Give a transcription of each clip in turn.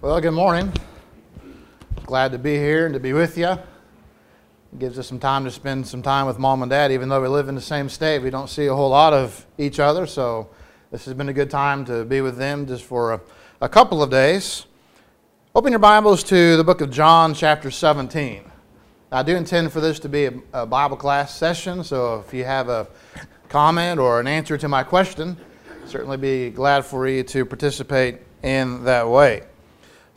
Well, good morning. Glad to be here and to be with you. It gives us some time to spend some time with mom and dad, even though we live in the same state. We don't see a whole lot of each other, so this has been a good time to be with them just for a, a couple of days. Open your Bibles to the book of John, chapter 17. I do intend for this to be a, a Bible class session, so if you have a comment or an answer to my question, certainly be glad for you to participate in that way.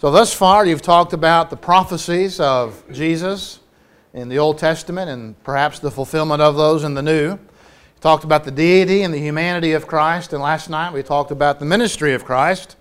So, thus far, you've talked about the prophecies of Jesus in the Old Testament and perhaps the fulfillment of those in the New. Talked about the deity and the humanity of Christ, and last night we talked about the ministry of Christ.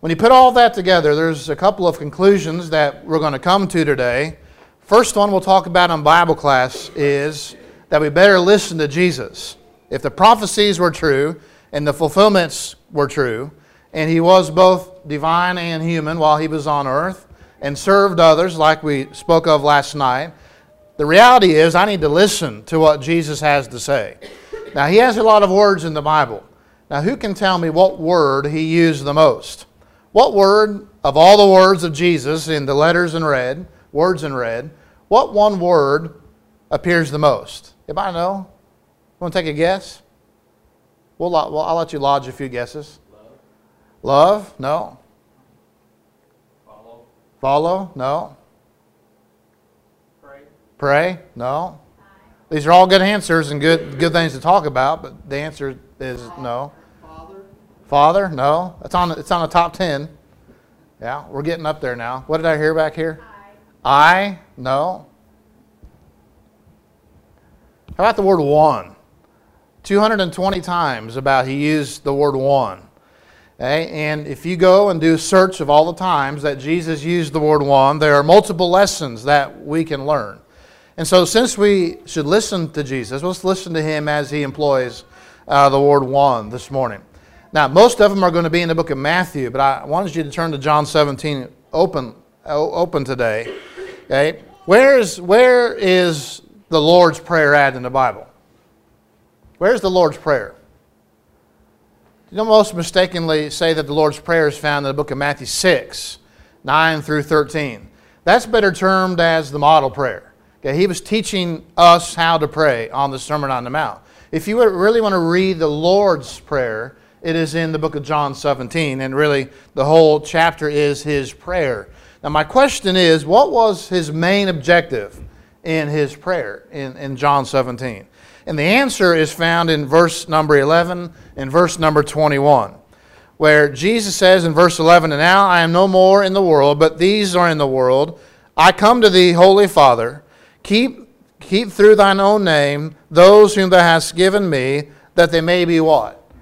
When you put all that together, there's a couple of conclusions that we're going to come to today. First one we'll talk about in Bible class is that we better listen to Jesus. If the prophecies were true and the fulfillments were true, and he was both divine and human while he was on earth and served others like we spoke of last night, the reality is I need to listen to what Jesus has to say. Now, he has a lot of words in the Bible. Now, who can tell me what word he used the most? What word, of all the words of Jesus in the letters in red, words in red, what one word appears the most? If I know? Want to take a guess? We'll, well, I'll let you lodge a few guesses. Love. No. Follow. Follow? No. Pray. Pray? No. These are all good answers and good, good things to talk about, but the answer is no. Father. Father? No. It's on, it's on the top 10. Yeah, we're getting up there now. What did I hear back here? I? No. How about the word one? 220 times about he used the word one. Okay? And if you go and do a search of all the times that Jesus used the word one, there are multiple lessons that we can learn. And so, since we should listen to Jesus, let's listen to him as he employs uh, the word one this morning. Now, most of them are going to be in the book of Matthew, but I wanted you to turn to John 17 open, open today. Okay? Where is, where is the Lord's Prayer at in the Bible? Where's the Lord's Prayer? You most mistakenly say that the Lord's Prayer is found in the book of Matthew 6, 9 through 13. That's better termed as the model prayer. Okay, he was teaching us how to pray on the Sermon on the Mount. If you really want to read the Lord's Prayer, it is in the book of John 17, and really the whole chapter is his prayer. Now, my question is what was his main objective in his prayer in, in John 17? And the answer is found in verse number 11 and verse number 21, where Jesus says in verse 11, And now I am no more in the world, but these are in the world. I come to thee, Holy Father. Keep, keep through thine own name those whom thou hast given me, that they may be what?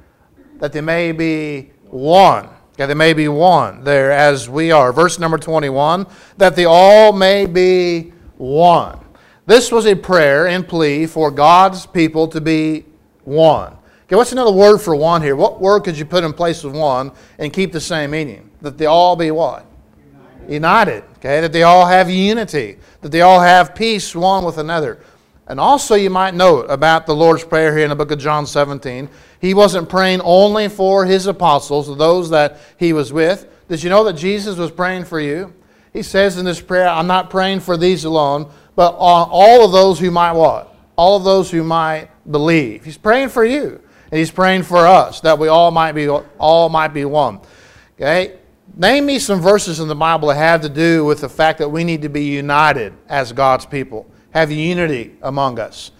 That they may be one. Okay, they may be one there as we are. Verse number 21 that they all may be one. This was a prayer and plea for God's people to be one. Okay, what's another word for one here? What word could you put in place of one and keep the same meaning? That they all be what? United. United. Okay, that they all have unity. That they all have peace one with another. And also, you might note about the Lord's Prayer here in the book of John 17, he wasn't praying only for his apostles, those that he was with. Did you know that Jesus was praying for you? He says in this prayer, I'm not praying for these alone, but on all of those who might what? All of those who might believe. He's praying for you. And he's praying for us that we all might be all might be one. Okay? Name me some verses in the Bible that have to do with the fact that we need to be united as God's people. Have unity among us.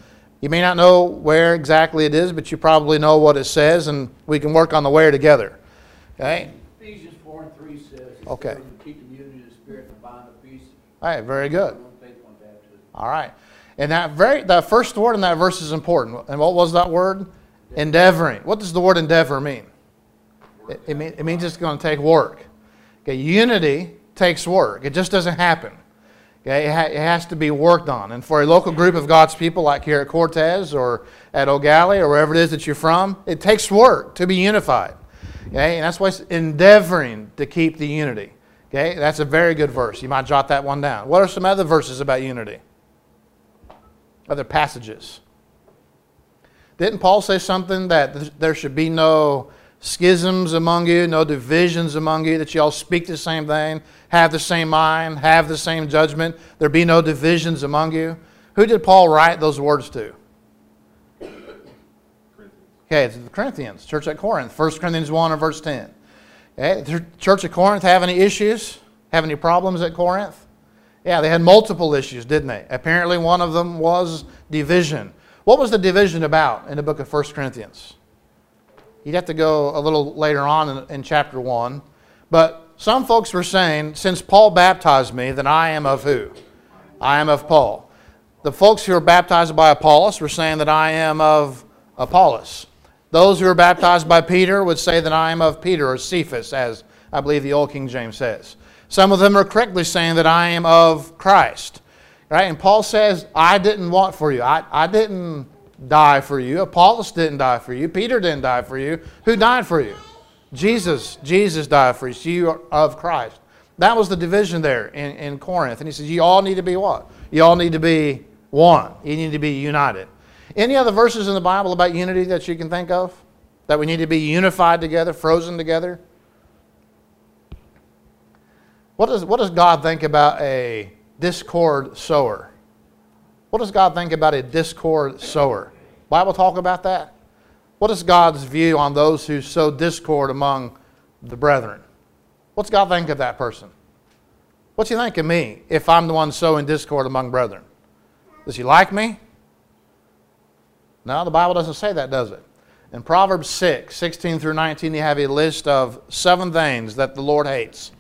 You may not know where exactly it is, but you probably know what it says, and we can work on the where together. Okay? Ephesians 4 and 3 says, Okay. Keep the unity of the Spirit and the bond of peace. All right, very good. One faith, one baptism. All right. And that very that first word in that verse is important. And what was that word? Endeavoring. What does the word endeavor mean? It, it, mean, it means it's going to take work. Okay, unity takes work. It just doesn't happen. Okay, it, ha- it has to be worked on. And for a local group of God's people, like here at Cortez or at Gallie or wherever it is that you're from, it takes work to be unified. Okay, and that's why it's endeavoring to keep the unity. Okay, that's a very good verse. You might jot that one down. What are some other verses about unity? Other passages. Didn't Paul say something that there should be no schisms among you, no divisions among you, that you all speak the same thing, have the same mind, have the same judgment, there be no divisions among you. Who did Paul write those words to? Okay, it's the Corinthians, church at Corinth, 1 Corinthians 1 and verse 10. Okay, the church at Corinth have any issues? Have any problems at Corinth? Yeah, they had multiple issues, didn't they? Apparently, one of them was division. What was the division about in the book of 1 Corinthians? You'd have to go a little later on in, in chapter 1. But some folks were saying, since Paul baptized me, then I am of who? I am of Paul. The folks who were baptized by Apollos were saying that I am of Apollos. Those who are baptized by Peter would say that I am of Peter or Cephas, as I believe the Old King James says. Some of them are correctly saying that I am of Christ. Right? And Paul says, I didn't want for you. I, I didn't die for you. Apollos didn't die for you. Peter didn't die for you. Who died for you? Jesus. Jesus died for you. So you are of Christ. That was the division there in, in Corinth. And he says, You all need to be what? You all need to be one. You need to be united. Any other verses in the Bible about unity that you can think of? That we need to be unified together, frozen together? What does, what does God think about a discord sower? What does God think about a discord sower? Bible talk about that? What is God's view on those who sow discord among the brethren? What's God think of that person? What's he think of me if I'm the one sowing discord among brethren? Does he like me? No, the Bible doesn't say that, does it? In Proverbs 6, 16 through 19, you have a list of seven things that the Lord hates.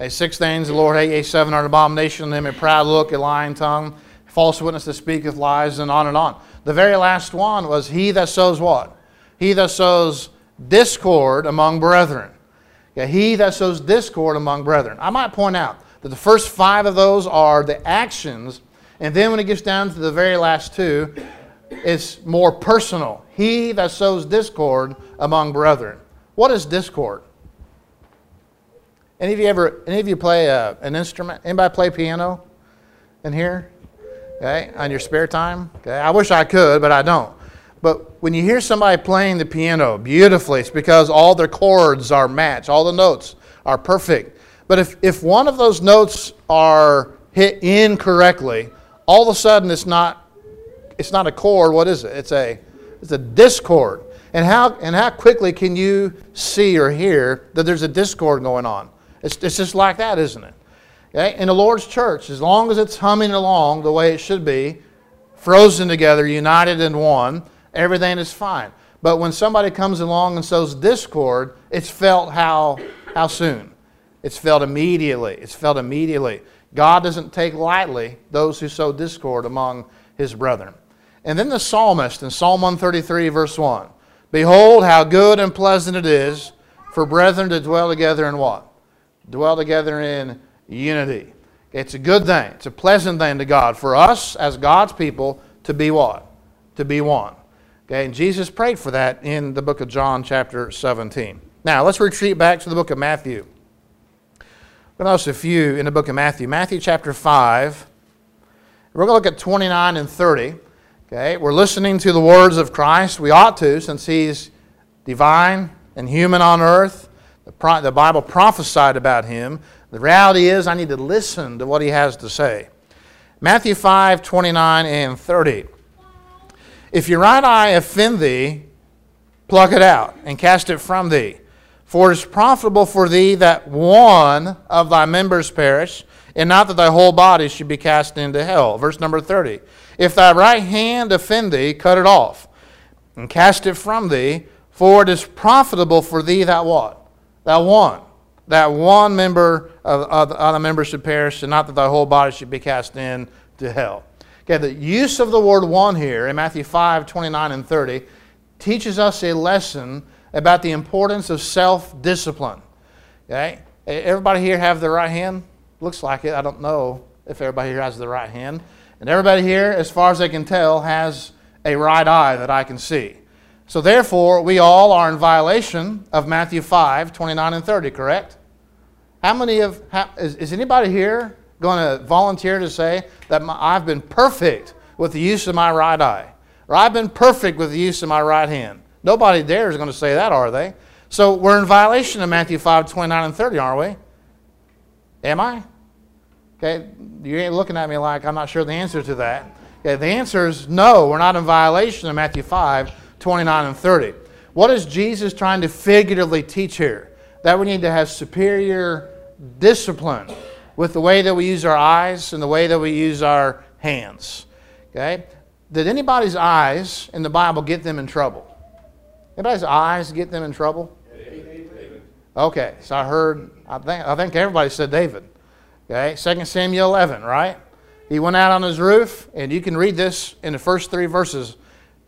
A six things the Lord a seven are an abomination to him, a proud look, a lying tongue, false witness that speaketh lies, and on and on. The very last one was he that sows what? He that sows discord among brethren. Yeah, he that sows discord among brethren. I might point out that the first five of those are the actions, and then when it gets down to the very last two, it's more personal. He that sows discord among brethren. What is discord? Any of you ever, any of you play a, an instrument? Anybody play piano in here? Okay, on your spare time? Okay, I wish I could, but I don't. But when you hear somebody playing the piano beautifully, it's because all their chords are matched, all the notes are perfect. But if, if one of those notes are hit incorrectly, all of a sudden it's not it's not a chord. What is it? It's a, it's a discord. And how, and how quickly can you see or hear that there's a discord going on? It's, it's just like that, isn't it? Okay? In the Lord's church, as long as it's humming along the way it should be, frozen together, united in one, everything is fine. But when somebody comes along and sows discord, it's felt how, how soon? It's felt immediately. It's felt immediately. God doesn't take lightly those who sow discord among his brethren. And then the psalmist in Psalm 133, verse 1 Behold, how good and pleasant it is for brethren to dwell together in what? Dwell together in unity. It's a good thing. It's a pleasant thing to God for us as God's people to be what? To be one. Okay, and Jesus prayed for that in the book of John, chapter 17. Now, let's retreat back to the book of Matthew. We're going to notice a few in the book of Matthew. Matthew chapter 5. We're going to look at 29 and 30. Okay, we're listening to the words of Christ. We ought to, since He's divine and human on earth. The, Bible prophesied about Him. The reality is, I need to listen to what He has to say. Matthew 5 29 and 30. If your right eye offend thee, pluck it out and cast it from thee. For it is profitable for thee that one of thy members perish, and not that thy whole body should be cast into hell. Verse number 30. If thy right hand offend thee, cut it off, and cast it from thee, for it is profitable for thee that what? That one. That one member of, of, of the members should perish, and not that thy whole body should be cast in to hell. Okay, the use of the word one here in Matthew 5, 29 and 30 teaches us a lesson about the importance of self-discipline. Okay? Everybody here have the right hand? Looks like it. I don't know if everybody here has the right hand. And everybody here, as far as I can tell, has a right eye that I can see. So therefore, we all are in violation of Matthew 5, 29 and 30, correct? How many of, how, is, is, anybody here going to volunteer to say that my, I've been perfect with the use of my right eye? Or I've been perfect with the use of my right hand? Nobody there is going to say that, are they? So we're in violation of Matthew 5, 29 and 30, aren't we? Am I? Okay, you ain't looking at me like I'm not sure the answer to that. Okay, the answer is no, we're not in violation of Matthew 5, 29 and 30. What is Jesus trying to figuratively teach here? That we need to have superior discipline with the way that we use our eyes and the way that we use our hands. Okay? Did anybody's eyes in the Bible get them in trouble? Anybody's eyes get them in trouble? Okay, so I heard, I think, I think everybody said David. Okay, 2 Samuel 11, right? He went out on his roof, and you can read this in the first three verses.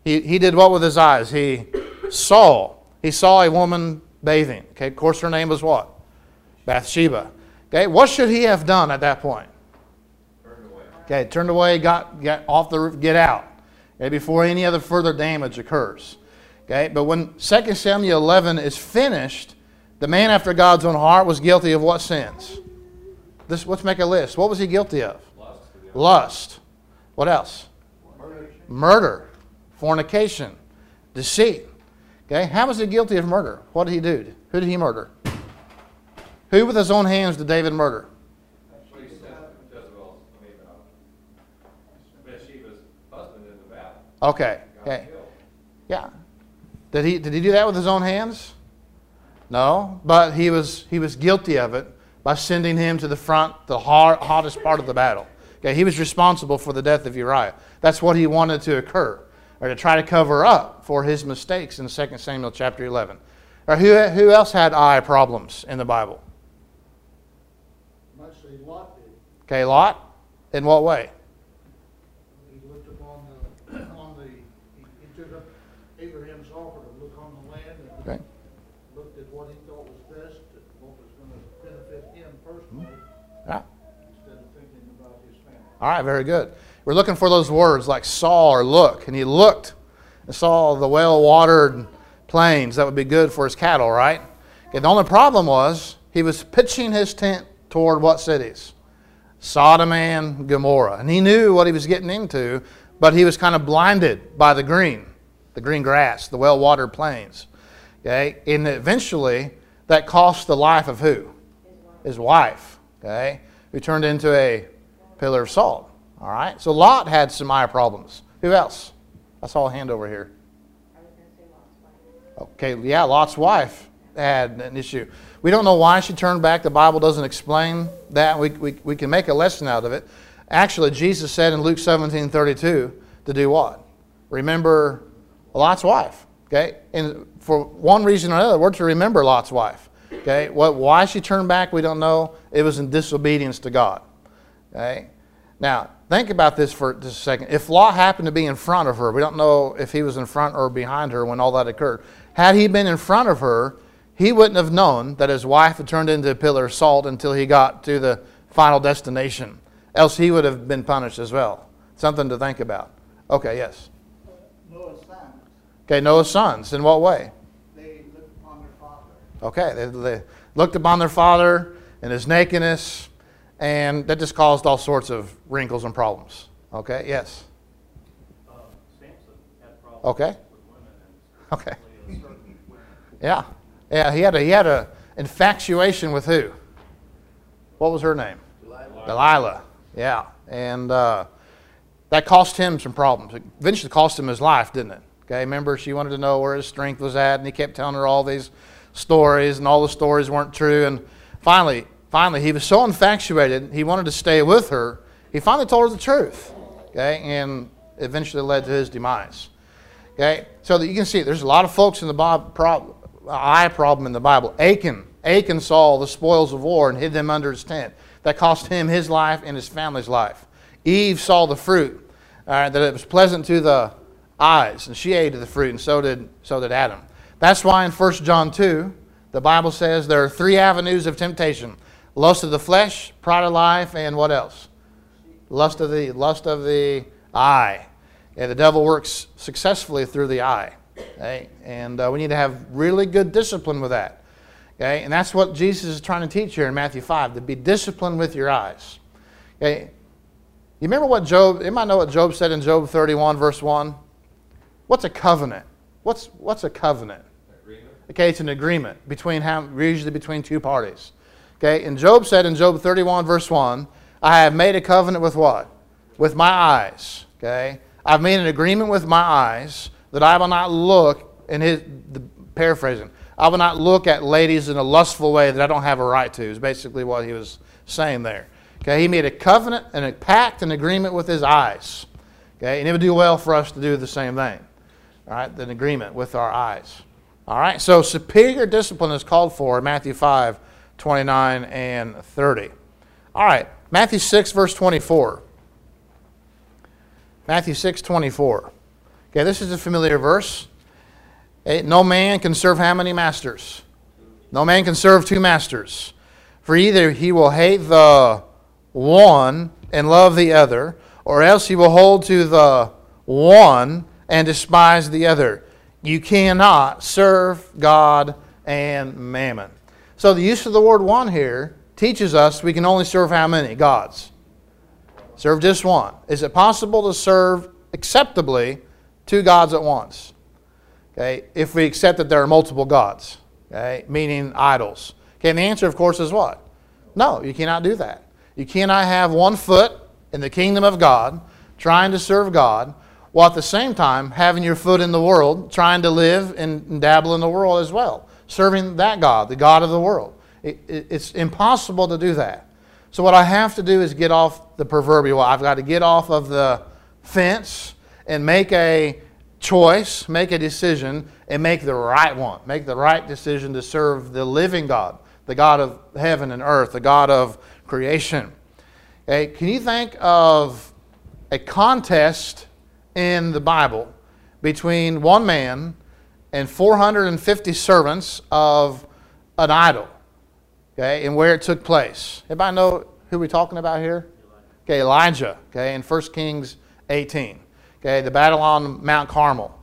He, he did what with his eyes? He saw. He saw a woman bathing. Okay, of course, her name was what? Bathsheba. Okay, what should he have done at that point? Turned away. Okay, turned away, got, got off the roof, get out. Okay, before any other further damage occurs. Okay, but when 2 Samuel 11 is finished, the man after God's own heart was guilty of what sins? This, let's make a list. What was he guilty of? Lust. Lust. What else? Murder. Murder, fornication, deceit. Okay, how was he guilty of murder? What did he do? Who did he murder? Who with his own hands did David murder? What he said, Jezebel's, I mean, uh, Bathsheba's husband in the bath. Okay, okay, yeah. Did he did he do that with his own hands? No, but he was he was guilty of it by sending him to the front, the hard, hottest part of the battle. Okay, he was responsible for the death of Uriah. That's what he wanted to occur, or to try to cover up for his mistakes in 2 Samuel chapter 11. Or who, who else had eye problems in the Bible? Might Lot did. Okay, Lot. In what way? He looked upon the, on the, he took up Abraham's offer to look on the land and Okay. looked at what he thought was best, and what was gonna benefit him personally, hmm. Yeah. instead of thinking about his family. All right, very good. We're looking for those words like saw or look. And he looked and saw the well watered plains that would be good for his cattle, right? Okay, the only problem was he was pitching his tent toward what cities? Sodom and Gomorrah. And he knew what he was getting into, but he was kind of blinded by the green, the green grass, the well watered plains. Okay? And eventually, that cost the life of who? His wife. Okay? Who turned into a pillar of salt. All right? So Lot had some eye problems. Who else? I saw a hand over here. Okay, yeah, Lot's wife had an issue. We don't know why she turned back. The Bible doesn't explain that. We, we, we can make a lesson out of it. Actually, Jesus said in Luke 17 32 to do what? Remember Lot's wife. Okay? And for one reason or another, we're to remember Lot's wife. Okay? What, why she turned back, we don't know. It was in disobedience to God. Okay? Now, think about this for just a second. If Lot happened to be in front of her, we don't know if he was in front or behind her when all that occurred. Had he been in front of her, he wouldn't have known that his wife had turned into a pillar of salt until he got to the final destination. Else he would have been punished as well. Something to think about. Okay, yes. Noah's sons, Okay, Noah's sons. In what way? they looked upon their father. Okay, they, they looked upon their father and his nakedness, and that just caused all sorts of wrinkles and problems. Okay, yes. Uh, Samson had problems Okay. with women Okay. and especially certain women. Yeah, yeah. He had a he had a infatuation with who? What was her name? Delilah. Delilah. Yeah, and uh, that cost him some problems. It eventually cost him his life, didn't it? Okay, remember she wanted to know where his strength was at, and he kept telling her all these stories, and all the stories weren't true. And finally, finally, he was so infatuated, he wanted to stay with her. He finally told her the truth. Okay, and eventually led to his demise. Okay, so that you can see there's a lot of folks in the Bob prob, eye problem in the Bible. Achan, Achan saw the spoils of war and hid them under his tent. That cost him his life and his family's life. Eve saw the fruit, all right, that it was pleasant to the eyes, and she ate of the fruit, and so did so did Adam. That's why in 1 John 2, the Bible says there are three avenues of temptation: lust of the flesh, pride of life, and what else? Lust of the lust of the eye. And the devil works successfully through the eye. Okay? And uh, we need to have really good discipline with that. Okay? And that's what Jesus is trying to teach here in Matthew 5 to be disciplined with your eyes. Okay? You remember what Job, you might know what Job said in Job 31, verse 1? What's a covenant? What's, what's a covenant? Agreement? Okay, it's an agreement between how, usually between two parties. Okay, and Job said in Job 31, verse 1, I have made a covenant with what? With my eyes. Okay, I've made an agreement with my eyes that I will not look, in his, the, paraphrasing, I will not look at ladies in a lustful way that I don't have a right to, is basically what he was saying there. Okay, he made a covenant and a pact and agreement with his eyes. Okay, and it would do well for us to do the same thing. All right, an agreement with our eyes. All right, so superior discipline is called for in Matthew 5, 29 and 30. All right, Matthew 6, verse 24. Matthew 6, 24. Okay, this is a familiar verse. Eh, No man can serve how many masters? No man can serve two masters. For either he will hate the one and love the other, or else he will hold to the one and despise the other. You cannot serve God and mammon. So the use of the word one here teaches us we can only serve how many gods? Serve just one. Is it possible to serve acceptably two gods at once? Okay, if we accept that there are multiple gods, okay, meaning idols. Okay, and the answer, of course, is what? No, you cannot do that. You cannot have one foot in the kingdom of God, trying to serve God, while at the same time having your foot in the world, trying to live and, dabble in the world as well, serving that God, the God of the world. It, it, it's impossible to do that. So, what I have to do is get off the proverbial. I've got to get off of the fence and make a choice, make a decision, and make the right one. Make the right decision to serve the living God, the God of heaven and earth, the God of creation. Okay, can you think of a contest in the Bible between one man and 450 servants of an idol? Okay, and where it took place. Everybody know who we're talking about here? Okay, Elijah, okay, in 1 Kings 18. Okay, the battle on Mount Carmel.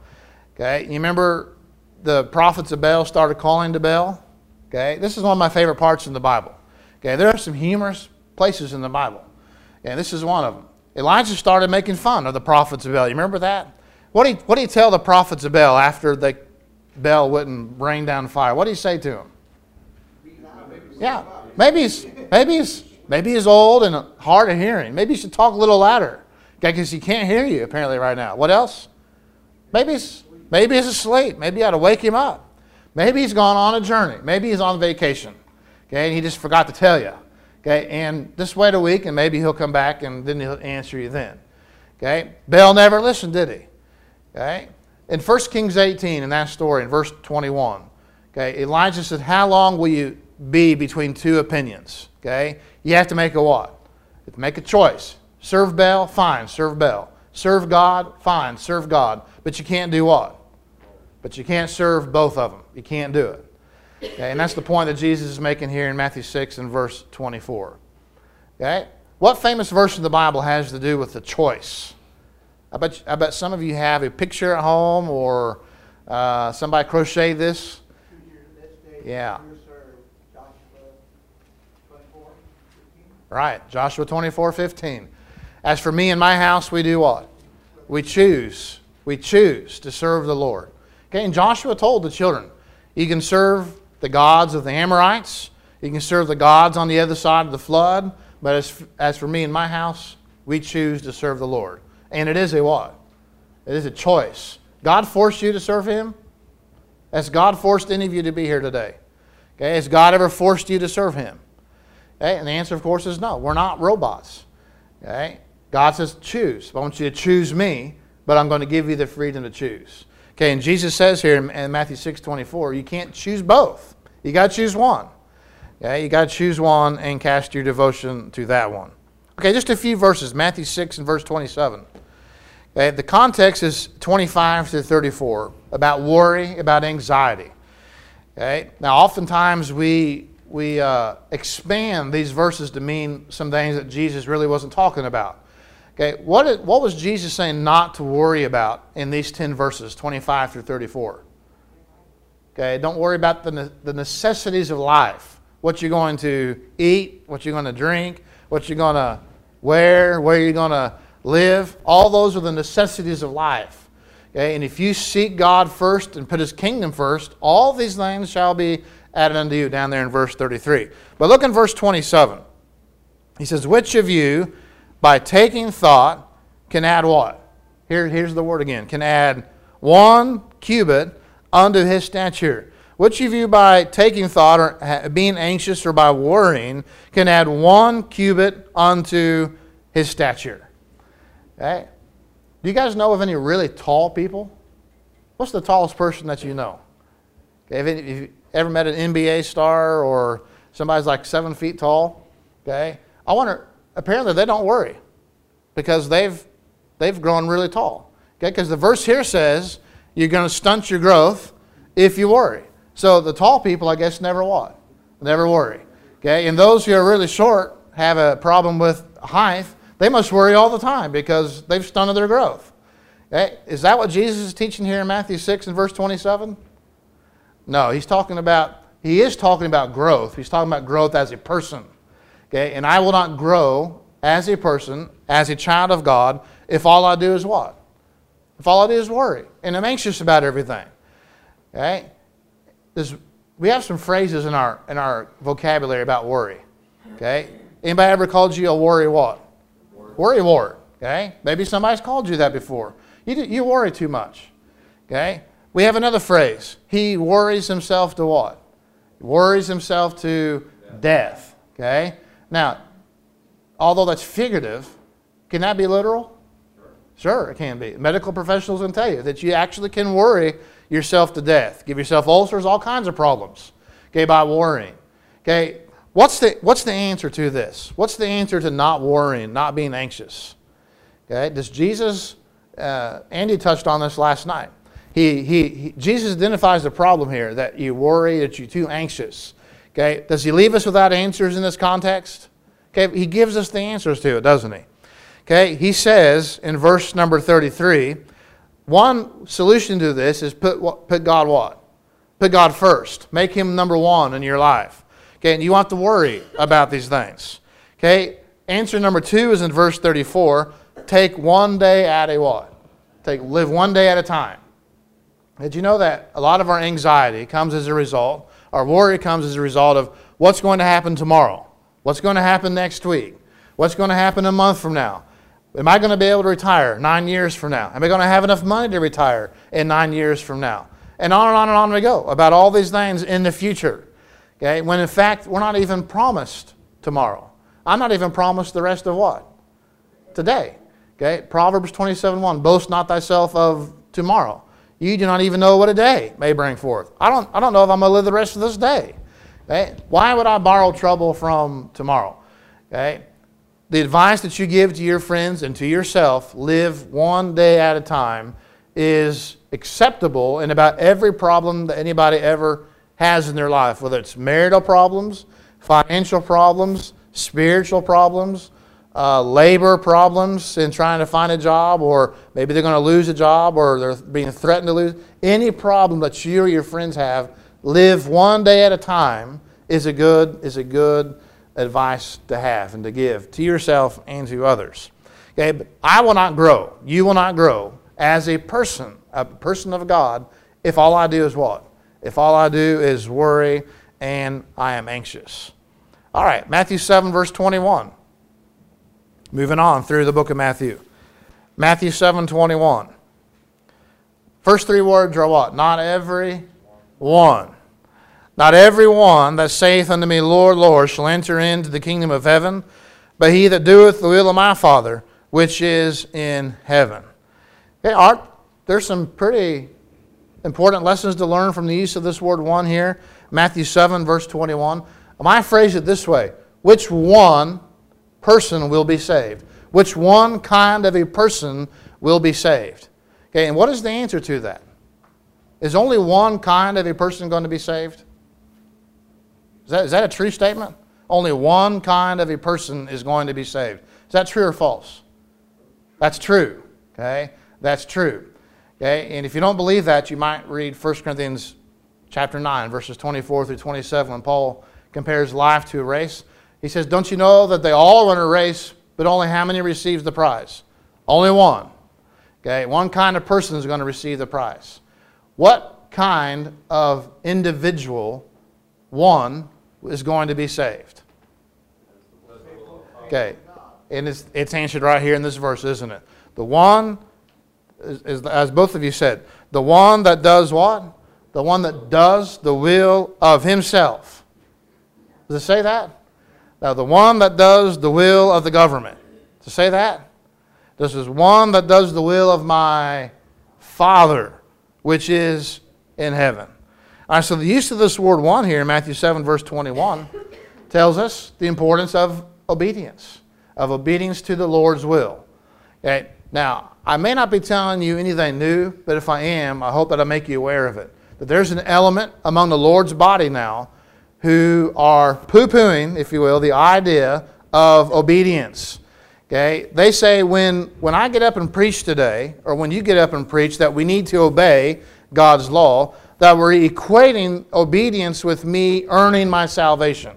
Okay, you remember the prophets of Baal started calling to Baal? Okay, this is one of my favorite parts in the Bible. Okay, there are some humorous places in the Bible. And this is one of them. Elijah started making fun of the prophets of Baal. You remember that? What did he, what he tell the prophets of Baal after the Baal wouldn't rain down fire? What did he say to him? Yeah, maybe he's, maybe he's, maybe he's old and hard of hearing. Maybe you should talk a little louder. Because he can't hear you apparently right now. What else? Maybe he's, maybe he's asleep. Maybe you ought to wake him up. Maybe he's gone on a journey. Maybe he's on vacation. Okay, and he just forgot to tell you. Okay, and just wait a week and maybe he'll come back and then he'll answer you then. Okay, Baal never listened, did he? Okay, in 1 Kings 18, in that story, in verse 21, okay, Elijah said, How long will you be between two opinions? Okay, you have to make a what? Make a choice. Serve Baal, fine, serve Baal. Serve God, fine, serve God. But you can't do what? But you can't serve both of them. You can't do it. Okay, and that's the point that Jesus is making here in Matthew 6 and verse 24. Okay? What famous verse in the Bible has to do with the choice? I bet, I bet some of you have a picture at home or uh, somebody crocheted this. Yeah. Right, Joshua 24 15. As for me and my house, we do what? We choose. We choose to serve the Lord. Okay, and Joshua told the children, you can serve the gods of the Amorites, you can serve the gods on the other side of the flood, but as, as for me and my house, we choose to serve the Lord. And it is a what? It is a choice. God forced you to serve Him? Has God forced any of you to be here today? Okay, has God ever forced you to serve Him? Okay, and the answer, of course, is no. We're not robots. Okay? God says, choose. I want you to choose me, but I'm going to give you the freedom to choose. Okay, and Jesus says here in Matthew 6 24, you can't choose both. You got to choose one. Okay, you got to choose one and cast your devotion to that one. Okay, just a few verses Matthew 6 and verse 27. The context is 25 to 34 about worry, about anxiety. Okay, now oftentimes we we uh, expand these verses to mean some things that Jesus really wasn't talking about. Okay, what, is, what was Jesus saying not to worry about in these 10 verses, 25 through 34? Okay, don't worry about the, the necessities of life. What you're going to eat, what you're going to drink, what you're going to wear, where you're going to live. All those are the necessities of life. Okay, and if you seek God first and put his kingdom first, all these things shall be added unto you, down there in verse 33. But look in verse 27. He says, Which of you, by taking thought, can add what? Here, here's the word again can add one cubit unto his stature. Which of you, by taking thought or being anxious or by worrying, can add one cubit unto his stature? Do you guys know of any really tall people? What's the tallest person that you know? Okay, you ever met an NBA star or somebody's like seven feet tall? Okay, I wonder. Apparently, they don't worry because they've they've grown really tall. Okay, because the verse here says you're going to stunt your growth if you worry. So the tall people, I guess, never what? Never worry. Okay, and those who are really short have a problem with height. They must worry all the time because they've stunted their growth. Okay, is that what Jesus is teaching here in Matthew 6 and verse 27? No, he's talking about, he is talking about growth. He's talking about growth as a person. Okay, and I will not grow as a person, as a child of God, if all I do is what? If all I do is worry and I'm anxious about everything. Okay? There's, we have some phrases in our, in our vocabulary about worry. Okay? Anybody ever called you a worry what? Worry wart. Okay? Maybe somebody's called you that before. You, you worry too much. Okay? We have another phrase. He worries himself to what? He worries himself to death. Okay? Now, although that's figurative, can that be literal? Sure, it can be. Medical professionals can tell you that you actually can worry yourself to death, give yourself ulcers, all kinds of problems, okay, by worrying. Okay, what's the, what's the answer to this? What's the answer to not worrying, not being anxious? Okay, does Jesus, uh, Andy touched on this last night. He, he, he, Jesus identifies the problem here that you worry, that you're too anxious. Okay, does he leave us without answers in this context? Okay, he gives us the answers to it, doesn't he? Okay, he says in verse number 33, one solution to this is put, put God what? Put God first. Make him number one in your life. Okay, and you want to worry about these things. Okay, answer number two is in verse 34. Take one day at a what? Take live one day at a time. Did you know that a lot of our anxiety comes as a result, our worry comes as a result of what's going to happen tomorrow? What's going to happen next week? What's going to happen a month from now? Am I going to be able to retire nine years from now? Am I going to have enough money to retire in nine years from now? And on and on and on we go about all these things in the future. Okay, when in fact we're not even promised tomorrow. I'm not even promised the rest of what? Today. Okay, Proverbs 27 1 Boast not thyself of tomorrow. You do not even know what a day may bring forth. I don't, I don't know if I'm going to live the rest of this day. Okay? Why would I borrow trouble from tomorrow? Okay? The advice that you give to your friends and to yourself, live one day at a time, is acceptable in about every problem that anybody ever has in their life, whether it's marital problems, financial problems, spiritual problems, uh, labor problems in trying to find a job, or maybe they're going to lose a job, or they're being threatened to lose. Any problem that you or your friends have, live one day at a time is a good is a good advice to have and to give to yourself and to others. Okay, but I will not grow. You will not grow as a person, a person of God, if all I do is what? If all I do is worry and I am anxious. All right, Matthew 7, verse 21. Moving on through the book of Matthew. Matthew 7, 21. First three words are what? Not every one. Not every one that saith unto me, Lord, Lord, shall enter into the kingdom of heaven, but he that doeth the will of my Father, which is in heaven. Okay, Art, there's some pretty important lessons to learn from the use of this word one here. Matthew 7, verse 21. I phrase it this way Which one person will be saved? Which one kind of a person will be saved? Okay, and what is the answer to that? Is only one kind of a person going to be saved? Is that, is that a true statement? Only one kind of a person is going to be saved. Is that true or false? That's true. Okay? That's true. Okay? And if you don't believe that, you might read 1 Corinthians chapter 9, verses 24 through 27, when Paul compares life to a race. He says, Don't you know that they all run a race, but only how many receives the prize? Only one. Okay, one kind of person is going to receive the prize. What kind of individual, one, is going to be saved? Okay, and it's, it's answered right here in this verse, isn't it? The one, is, is, as both of you said, the one that does what? The one that does the will of himself. Does it say that? Now, the one that does the will of the government. Does it say that? This is one that does the will of my Father, which is in heaven. All right, so the use of this word one here in Matthew 7, verse 21, tells us the importance of obedience, of obedience to the Lord's will. Okay? Now, I may not be telling you anything new, but if I am, I hope that I make you aware of it. That there's an element among the Lord's body now who are poo pooing, if you will, the idea of obedience. Okay? They say when, when I get up and preach today, or when you get up and preach, that we need to obey God's law, that we're equating obedience with me earning my salvation.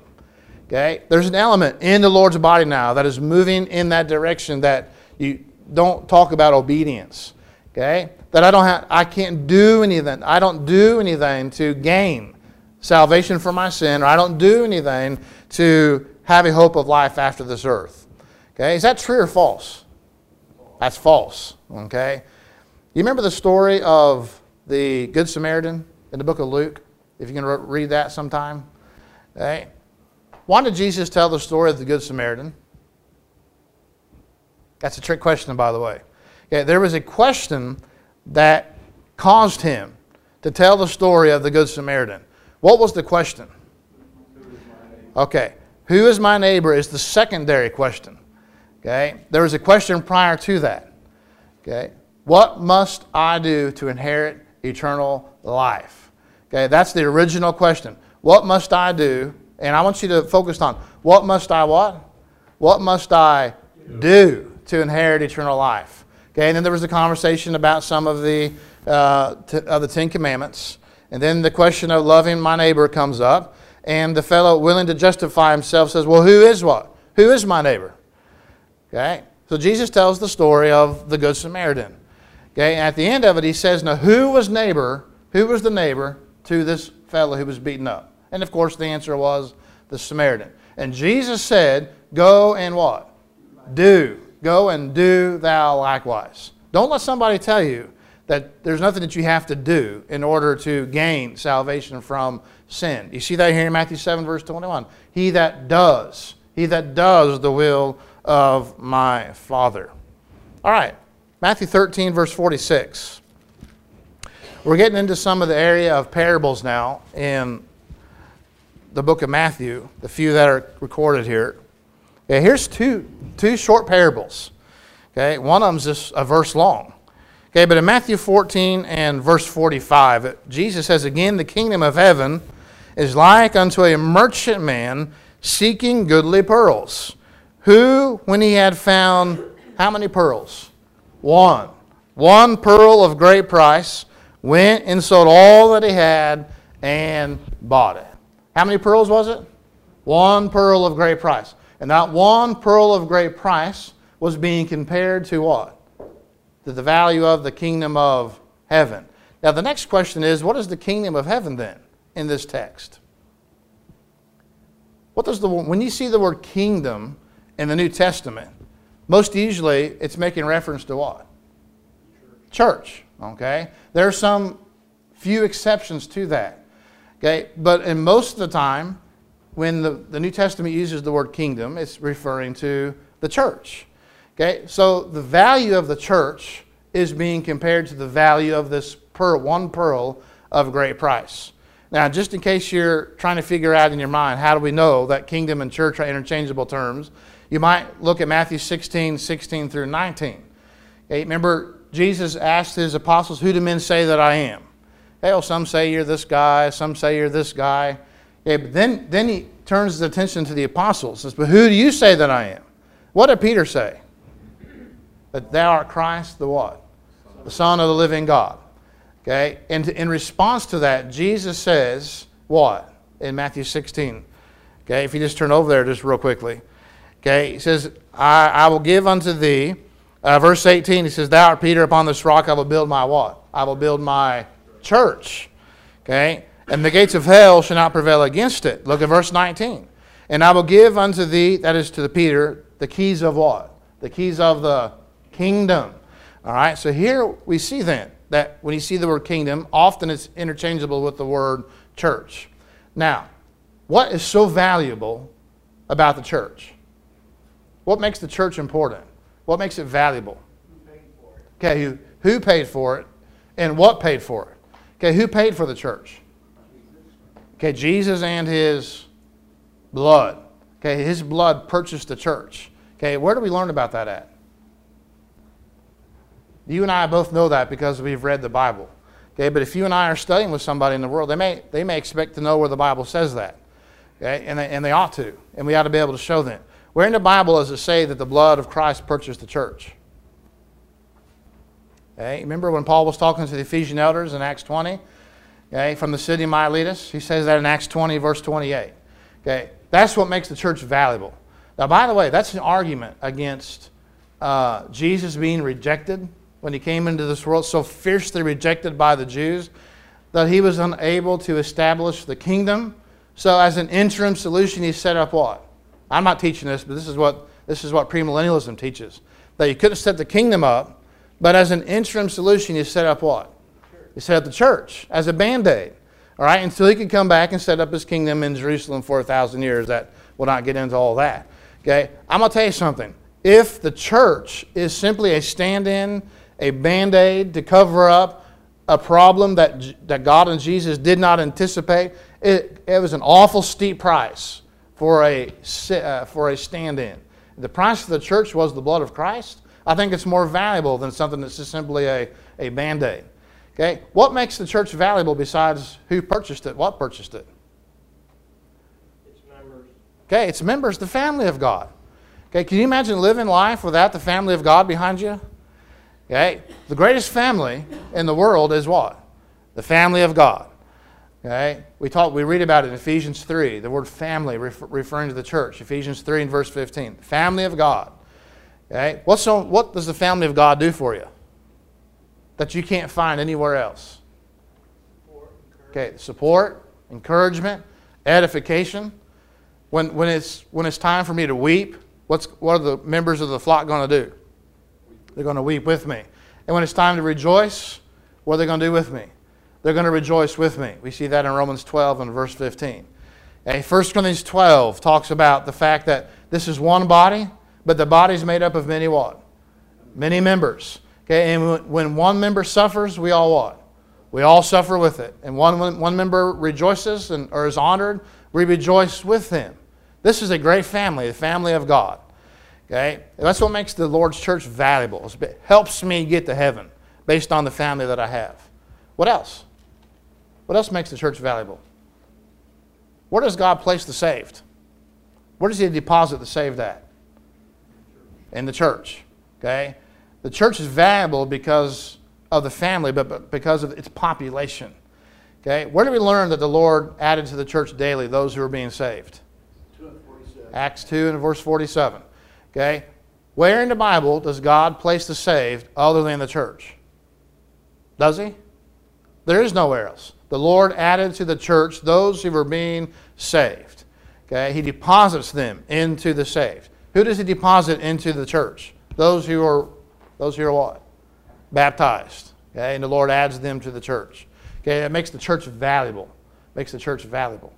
Okay? There's an element in the Lord's body now that is moving in that direction that you don't talk about obedience. Okay? That I don't have I can't do anything. I don't do anything to gain salvation for my sin, or I don't do anything to have a hope of life after this earth. Okay? Is that true or false? That's false. Okay? You remember the story of the Good Samaritan in the book of Luke? If you can read that sometime. Okay? Why did Jesus tell the story of the Good Samaritan? That's a trick question, by the way. Okay, there was a question that caused him to tell the story of the Good Samaritan. What was the question? Okay, who is my neighbor is the secondary question. Okay, there was a question prior to that. Okay, what must I do to inherit eternal life? Okay, that's the original question. What must I do? And I want you to focus on what must I what? What must I do to inherit eternal life? Okay, and then there was a conversation about some of the uh, t- of the Ten Commandments, and then the question of loving my neighbor comes up, and the fellow willing to justify himself says, "Well, who is what? Who is my neighbor?" Okay, so Jesus tells the story of the Good Samaritan. Okay, and at the end of it, he says, "Now, who was neighbor? Who was the neighbor to this fellow who was beaten up?" And of course, the answer was the Samaritan. And Jesus said, "Go and what? Do." Go and do thou likewise. Don't let somebody tell you that there's nothing that you have to do in order to gain salvation from sin. You see that here in Matthew 7, verse 21. He that does, he that does the will of my Father. All right, Matthew 13, verse 46. We're getting into some of the area of parables now in the book of Matthew, the few that are recorded here. Okay, here's two, two short parables. Okay, one of them's just a verse long. Okay, but in Matthew 14 and verse 45, Jesus says again, the kingdom of heaven is like unto a merchant man seeking goodly pearls, who, when he had found how many pearls? One. One pearl of great price, went and sold all that he had and bought it. How many pearls was it? One pearl of great price. And that one pearl of great price was being compared to what? To the value of the kingdom of heaven. Now, the next question is what is the kingdom of heaven then in this text? What does the, when you see the word kingdom in the New Testament, most usually it's making reference to what? Church. Okay? There are some few exceptions to that. Okay? But in most of the time, when the, the New Testament uses the word kingdom, it's referring to the church. Okay, so the value of the church is being compared to the value of this pearl, one pearl of great price. Now, just in case you're trying to figure out in your mind, how do we know that kingdom and church are interchangeable terms? You might look at Matthew 16, 16 through 19. Okay, remember, Jesus asked his apostles, Who do men say that I am? Hey, well, some say you're this guy, some say you're this guy. Okay, but then, then he turns his attention to the apostles. Says, but who do you say that I am? What did Peter say? That thou art Christ, the what? The Son of the living God. Okay, and in response to that, Jesus says what in Matthew 16? Okay, if you just turn over there just real quickly. Okay, he says, I, I will give unto thee Uh, verse 18, he says, Thou art Peter, upon this rock I will build my what? I will build my church. Okay? And the gates of hell shall not prevail against it. Look at verse 19. And I will give unto thee, that is to the Peter, the keys of what? The keys of the kingdom. All right, so here we see then that when you see the word kingdom, often it's interchangeable with the word church. Now, what is so valuable about the church? What makes the church important? What makes it valuable? Who paid for it? Okay, who, who paid for it and what paid for it? Okay, who paid for the church? Okay, Jesus and his blood. Okay, his blood purchased the church. Okay, where do we learn about that at? You and I both know that because we've read the Bible. Okay, but if you and I are studying with somebody in the world, they may, they may expect to know where the Bible says that. Okay, and they, and they ought to. And we ought to be able to show them. Where in the Bible does it say that the blood of Christ purchased the church? Okay, remember when Paul was talking to the Ephesian elders in Acts 20? Okay, from the city of Miletus? He says that in Acts 20, verse 28. Okay, that's what makes the church valuable. Now, by the way, that's an argument against uh, Jesus being rejected when he came into this world, so fiercely rejected by the Jews that he was unable to establish the kingdom. So, as an interim solution, he set up what? I'm not teaching this, but this is what this is what premillennialism teaches. That you couldn't set the kingdom up, but as an interim solution, you set up what? You set up the church as a band-aid. All right, until he could come back and set up his kingdom in Jerusalem for a thousand years. That will not get into all that. Okay, I'm gonna tell you something. If the church is simply a stand-in, a band-aid to cover up a problem that, that God and Jesus did not anticipate, it, it was an awful steep price for a, uh, for a stand-in. The price of the church was the blood of Christ. I think it's more valuable than something that's just simply a, a band-aid. Okay? What makes the church valuable besides who purchased it? What purchased it? Its members. Okay, it's members, the family of God. Okay, can you imagine living life without the family of God behind you? Okay, the greatest family in the world is what? The family of God. Okay, we talk, we read about it in Ephesians 3, the word family refer, referring to the church. Ephesians 3 and verse 15. Family of God. Okay, what's so, what does the family of God do for you that you can't find anywhere else? Okay, support, encouragement, edification. When, when, it's, when it's time for me to weep, what's, what are the members of the flock going to do? They're going to weep with me. And when it's time to rejoice, what are they going to do with me? They're going to rejoice with me. We see that in Romans 12 and verse 15. Okay, 1 Corinthians 12 talks about the fact that this is one body, but the body is made up of many what? Many members. Okay, and when one member suffers, we all what? We all suffer with it. And one, one member rejoices and, or is honored, we rejoice with him. This is a great family, the family of God. Okay? That's what makes the Lord's church valuable. It helps me get to heaven based on the family that I have. What else? What else makes the church valuable? Where does God place the saved? Where does He deposit the saved at? In the church. Okay? The church is valuable because of the family, but because of its population. Okay? Where do we learn that the Lord added to the church daily those who are being saved? Acts 2 and verse 47. Okay? Where in the Bible does God place the saved other than the church? Does He? There is nowhere else. The Lord added to the church those who were being saved. Okay? He deposits them into the saved. Who does He deposit into the church? Those who are, those who are what? Baptized. Okay? And the Lord adds them to the church. Okay? It makes the church valuable. Makes the church valuable.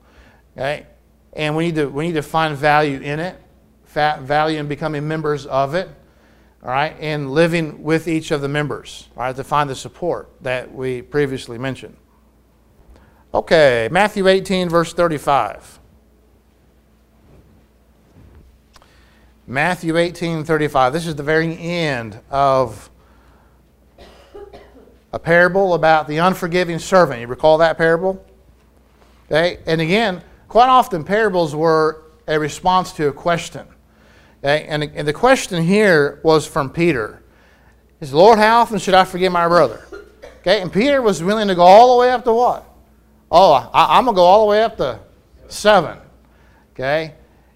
Okay? And we need to, we need to find value in it value in becoming members of it, all right, and living with each of the members, all right, to find the support that we previously mentioned. Okay, Matthew 18, verse 35. Matthew 18, 35. This is the very end of a parable about the unforgiving servant. You recall that parable? Okay, and again, quite often parables were a response to a question. Okay? And, and the question here was from Peter. He said, Lord, how often should I forgive my brother? Okay, and Peter was willing to go all the way up to what? Oh, I, am going to go all the way up to seven. Okay?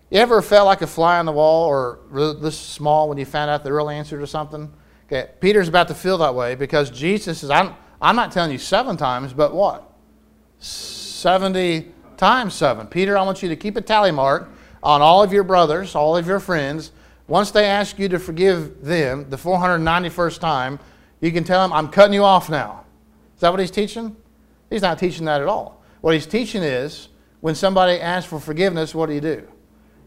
You ever felt like a fly on the wall or this small when you found out the real answer to something? Okay, Peter's about to feel that way because Jesus is, I'm, I'm not telling you seven times, but what? 70 times seven. Peter, I want you to keep a tally mark on all of your brothers, all of your friends. Once they ask you to forgive them the 491st time, you can tell them, I'm cutting you off now. Is that what he's teaching? He's not teaching that at all. What he's teaching is when somebody asks for forgiveness, what do you do?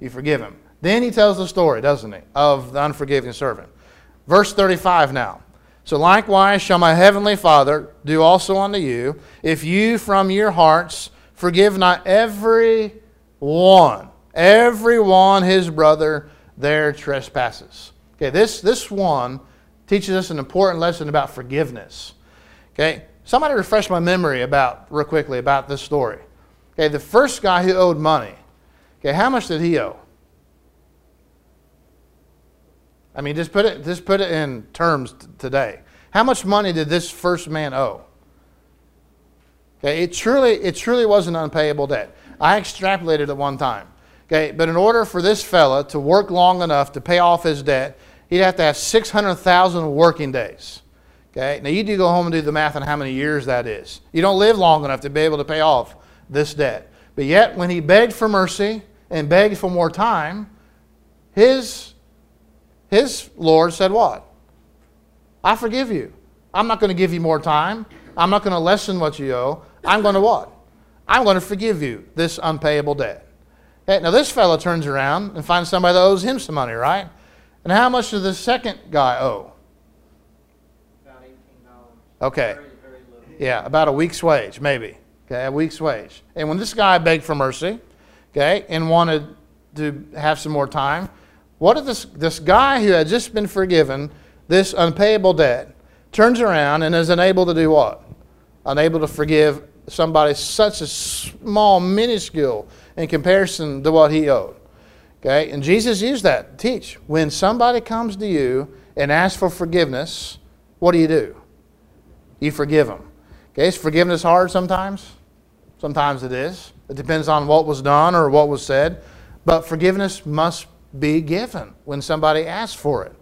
You forgive him. Then he tells the story, doesn't he, of the unforgiving servant. Verse 35 now. So likewise shall my heavenly Father do also unto you, if you from your hearts forgive not every one, every one his brother their trespasses. Okay, this, this one teaches us an important lesson about forgiveness. Okay, somebody refresh my memory about, real quickly, about this story. Okay, the first guy who owed money, okay, how much did he owe? I mean, just put it, just put it in terms t- today. How much money did this first man owe? Okay, it truly, it truly was an unpayable debt. I extrapolated at one time. Okay, but in order for this fella to work long enough to pay off his debt, he'd have to have 600,000 working days. Okay, now you do go home and do the math on how many years that is. You don't live long enough to be able to pay off this debt. But yet, when he begged for mercy and begged for more time, his, his Lord said, What? I forgive you. I'm not going to give you more time. I'm not going to lessen what you owe. I'm going to what? I'm going to forgive you this unpayable debt. Okay, now, this fellow turns around and finds somebody that owes him some money, right? And how much does the second guy owe? About eighteen dollars. Okay. Very, very little. Yeah, about a week's wage, maybe. Okay, a week's wage. And when this guy begged for mercy, okay, and wanted to have some more time, what if this, this guy who had just been forgiven this unpayable debt turns around and is unable to do what? Unable to forgive somebody such a small, minuscule in comparison to what he owed. Okay, and Jesus used that to teach. When somebody comes to you and asks for forgiveness, what do you do? You forgive them. Okay, is forgiveness hard sometimes? Sometimes it is. It depends on what was done or what was said. But forgiveness must be given when somebody asks for it.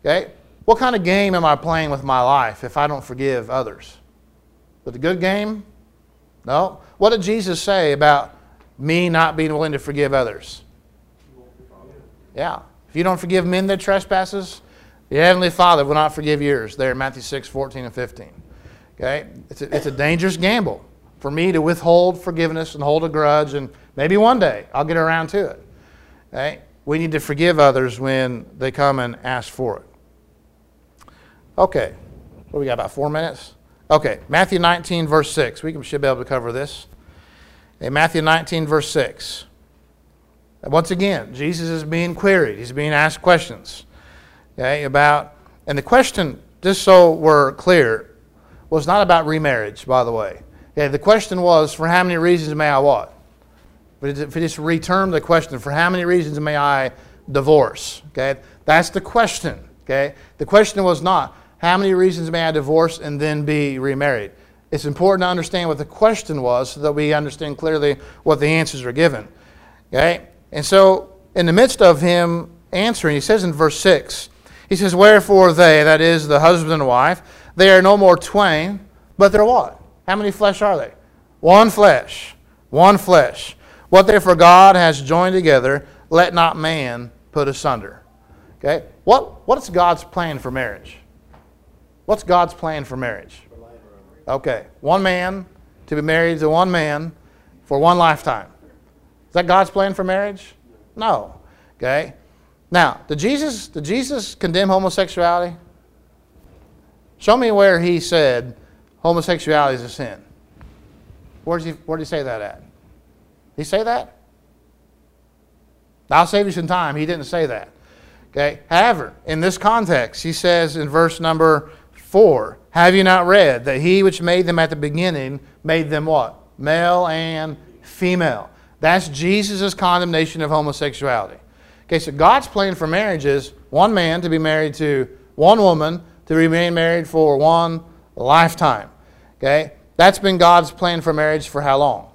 Okay? What kind of game am I playing with my life if I don't forgive others? It a good game? No. What did Jesus say about me not being willing to forgive others? Yeah. If you don't forgive men their trespasses, your heavenly Father will not forgive yours. There in Matthew 6, 14 and 15. Okay? It's a, it's a dangerous gamble for me to withhold forgiveness and hold a grudge, and maybe one day I'll get around to it. Okay? We need to forgive others when they come and ask for it. Okay. What do we got? About four minutes? Okay. Matthew 19, verse 6. We should be able to cover this. Okay, Matthew 19, verse 6. Once again, Jesus is being queried. He's being asked questions. Okay, about, and the question, just so we're clear, was not about remarriage, by the way. Okay, the question was, for how many reasons may I what? But if you just reterm the question, for how many reasons may I divorce? Okay, that's the question. Okay, the question was not, how many reasons may I divorce and then be remarried? It's important to understand what the question was so that we understand clearly what the answers are given. Okay? And so, in the midst of him answering, he says in verse 6, he says, Wherefore they, that is the husband and wife, they are no more twain, but they're what? How many flesh are they? One flesh. One flesh. What therefore God has joined together, let not man put asunder. Okay? What, what's God's plan for marriage? What's God's plan for marriage? Okay. One man to be married to one man for one lifetime. Is that God's plan for marriage? No. Okay. Now, did Jesus did Jesus condemn homosexuality? Show me where he said homosexuality is a sin. Where did he, where did he say that at? Did he say that? I'll save you some time. He didn't say that. Okay. However, in this context, he says in verse number four, have you not read that he which made them at the beginning made them what? Male and female. That's Jesus' condemnation of homosexuality. Okay, so God's plan for marriage is one man to be married to one woman to remain married for one lifetime. Okay? That's been God's plan for marriage for how long?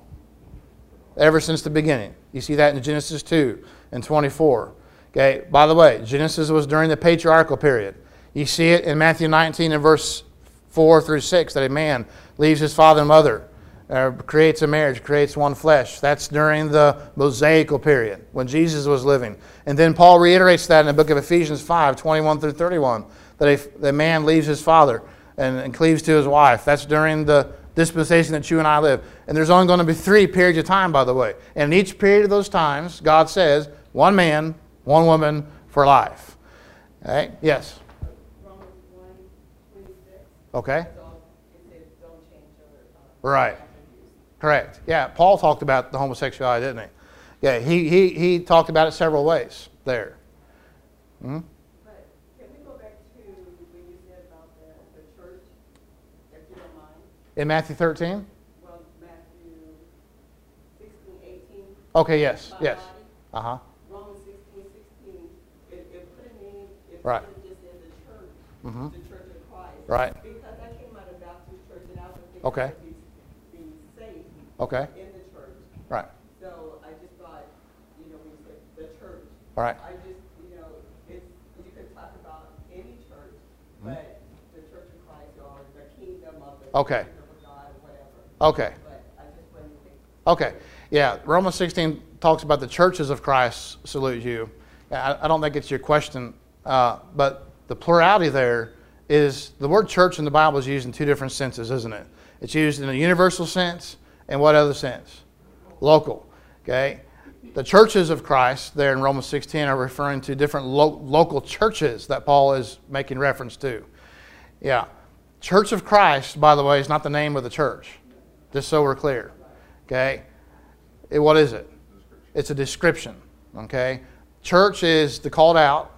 Ever since the beginning. You see that in Genesis 2 and 24. Okay, by the way, Genesis was during the patriarchal period. You see it in Matthew 19 and verse 4 through 6 that a man leaves his father and mother, uh, creates a marriage, creates one flesh. That's during the Mosaical period when Jesus was living. And then Paul reiterates that in the book of Ephesians 5 21 through 31 that a, a man leaves his father and, and cleaves to his wife. That's during the dispensation that you and I live. And there's only going to be three periods of time, by the way. And in each period of those times, God says, one man, one woman for life. All right? Yes. Okay. Right. Correct. Yeah, Paul talked about the homosexuality, didn't he? Yeah, he, he, he talked about it several ways there. Hmm? But can we go back to when you said about the, the church, if you don't mind? In Matthew 13? Well, Matthew sixteen, eighteen. Okay, yes, by yes. Uh huh. Romans sixteen, sixteen, it, it put a name, it Right. put just in the church, Mhm. the church of Christ. Right. Because I came out of Baptist church and I was thinking Okay. be, be safe Okay. in the church. Right. So I just thought, you know, when you said the church, All right. I just, you know, it's, you could talk about any church, but the Church of Christ or the kingdom of the Okay. kingdom of God or whatever. Okay. Okay. Yeah, Romans 16 talks about the churches of Christ salute you. I, I don't think it's your question, uh, but the plurality there is the word church in the Bible is used in two different senses, isn't it? It's used in a universal sense and what other sense? Local. Okay? The churches of Christ there in Romans 16 are referring to different lo- local churches that Paul is making reference to. Yeah. Church of Christ, by the way, is not the name of the church, just so we're clear. Okay? It- what is it? It's a description. Okay? Church is the called out.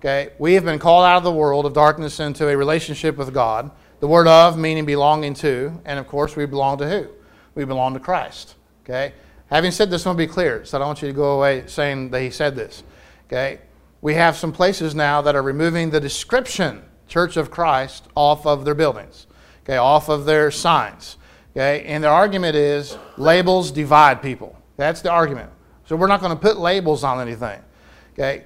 Okay? We have been called out of the world of darkness into a relationship with God. The word of meaning belonging to, and of course, we belong to who? We belong to Christ. Okay? Having said this, I want to be clear, so I don't want you to go away saying that he said this. Okay? We have some places now that are removing the description, Church of Christ, off of their buildings, okay, off of their signs. Okay? And the argument is labels divide people. That's the argument. So we're not going to put labels on anything. Okay?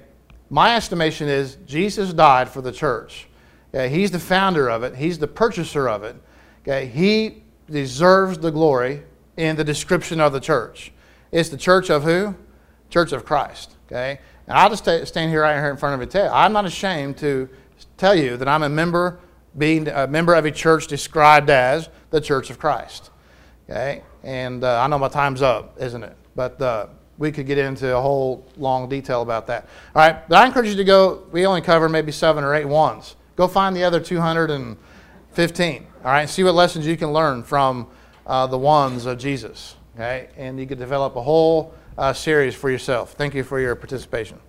My estimation is Jesus died for the church. Okay? He's the founder of it, He's the purchaser of it. Okay? He deserves the glory in the description of the church. It's the church of who? Church of Christ. Okay? And I'll just stand here right here in front of you tell you, I'm not ashamed to tell you that I'm a member, being a member of a church described as the Church of Christ. Okay? And uh, I know my time's up, isn't it? But uh, we could get into a whole long detail about that. All right, but I encourage you to go. We only cover maybe seven or eight ones. Go find the other 215. All right, see what lessons you can learn from uh, the ones of Jesus. Okay, and you could develop a whole uh, series for yourself. Thank you for your participation.